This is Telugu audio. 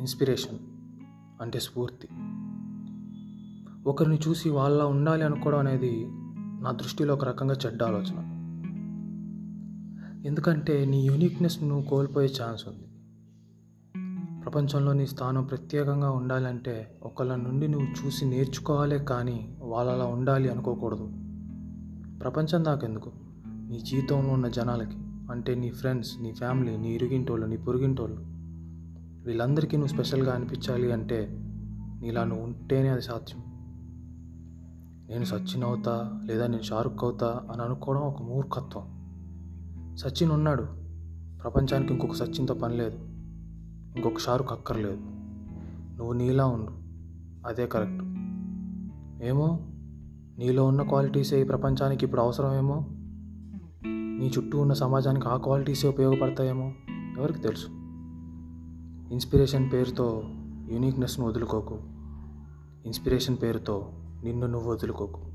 ఇన్స్పిరేషన్ అంటే స్ఫూర్తి. ఒకరిని చూసి వాళ్ళ ఉండాలి అనుకోవడం అనేది నా దృష్టిలో ఒక రకంగా చెడ్డ ఆలోచన. ఎందుకంటే నీ యూనిక్నెస్ నువ్వు కోల్పోయే ఛాన్స్ ఉంది. ప్రపంచంలో నీ స్థానం ప్రత్యేకంగా ఉండాలంటే ఒకళ్ళ నుండి నువ్వు చూసి నేర్చుకోవాలే కానీ వాళ్ళలా ఉండాలి అనుకోకూడదు. ప్రపంచం దాకెందుకు? నీ జీవితంలో ఉన్న జనాలకి అంటే నీ ఫ్రెండ్స్ నీ ఫ్యామిలీ నీ ఇరుగింటోళ్ళు నీ పొరుగింటోళ్ళు. వీళ్ళందరికీ నువ్వు స్పెషల్గా అనిపించాలి అంటే నీలా నువ్వు ఉంటేనే అది సాధ్యం. నేను సచిన్ అవుతా లేదా నేను షారుఖ్ అవుతా అని అనుకోవడం ఒక మూర్ఖత్వం. సచిన్ ఉన్నాడు. ప్రపంచానికి ఇంకొక సచిన్తో పని లేదు. ఇంకొక షారుఖ్ అక్కర్లేదు. నువ్వు నీలా ఉండు. అదే కరెక్ట్. ఏమో? నీలో ఉన్న క్వాలిటీసే ఈ ప్రపంచానికి ఇప్పుడు అవసరమేమో? నీ చుట్టూ ఉన్న సమాజానికి ఆ క్వాలిటీసే ఉపయోగపడతాయేమో? ఎవరికి తెలుసు? ఇన్స్పిరేషన్ పేరుతో యూనిక్నెస్ను వదులుకోకు. ఇన్స్పిరేషన్ పేరుతో నిన్ను నువ్వు వదులుకోకు.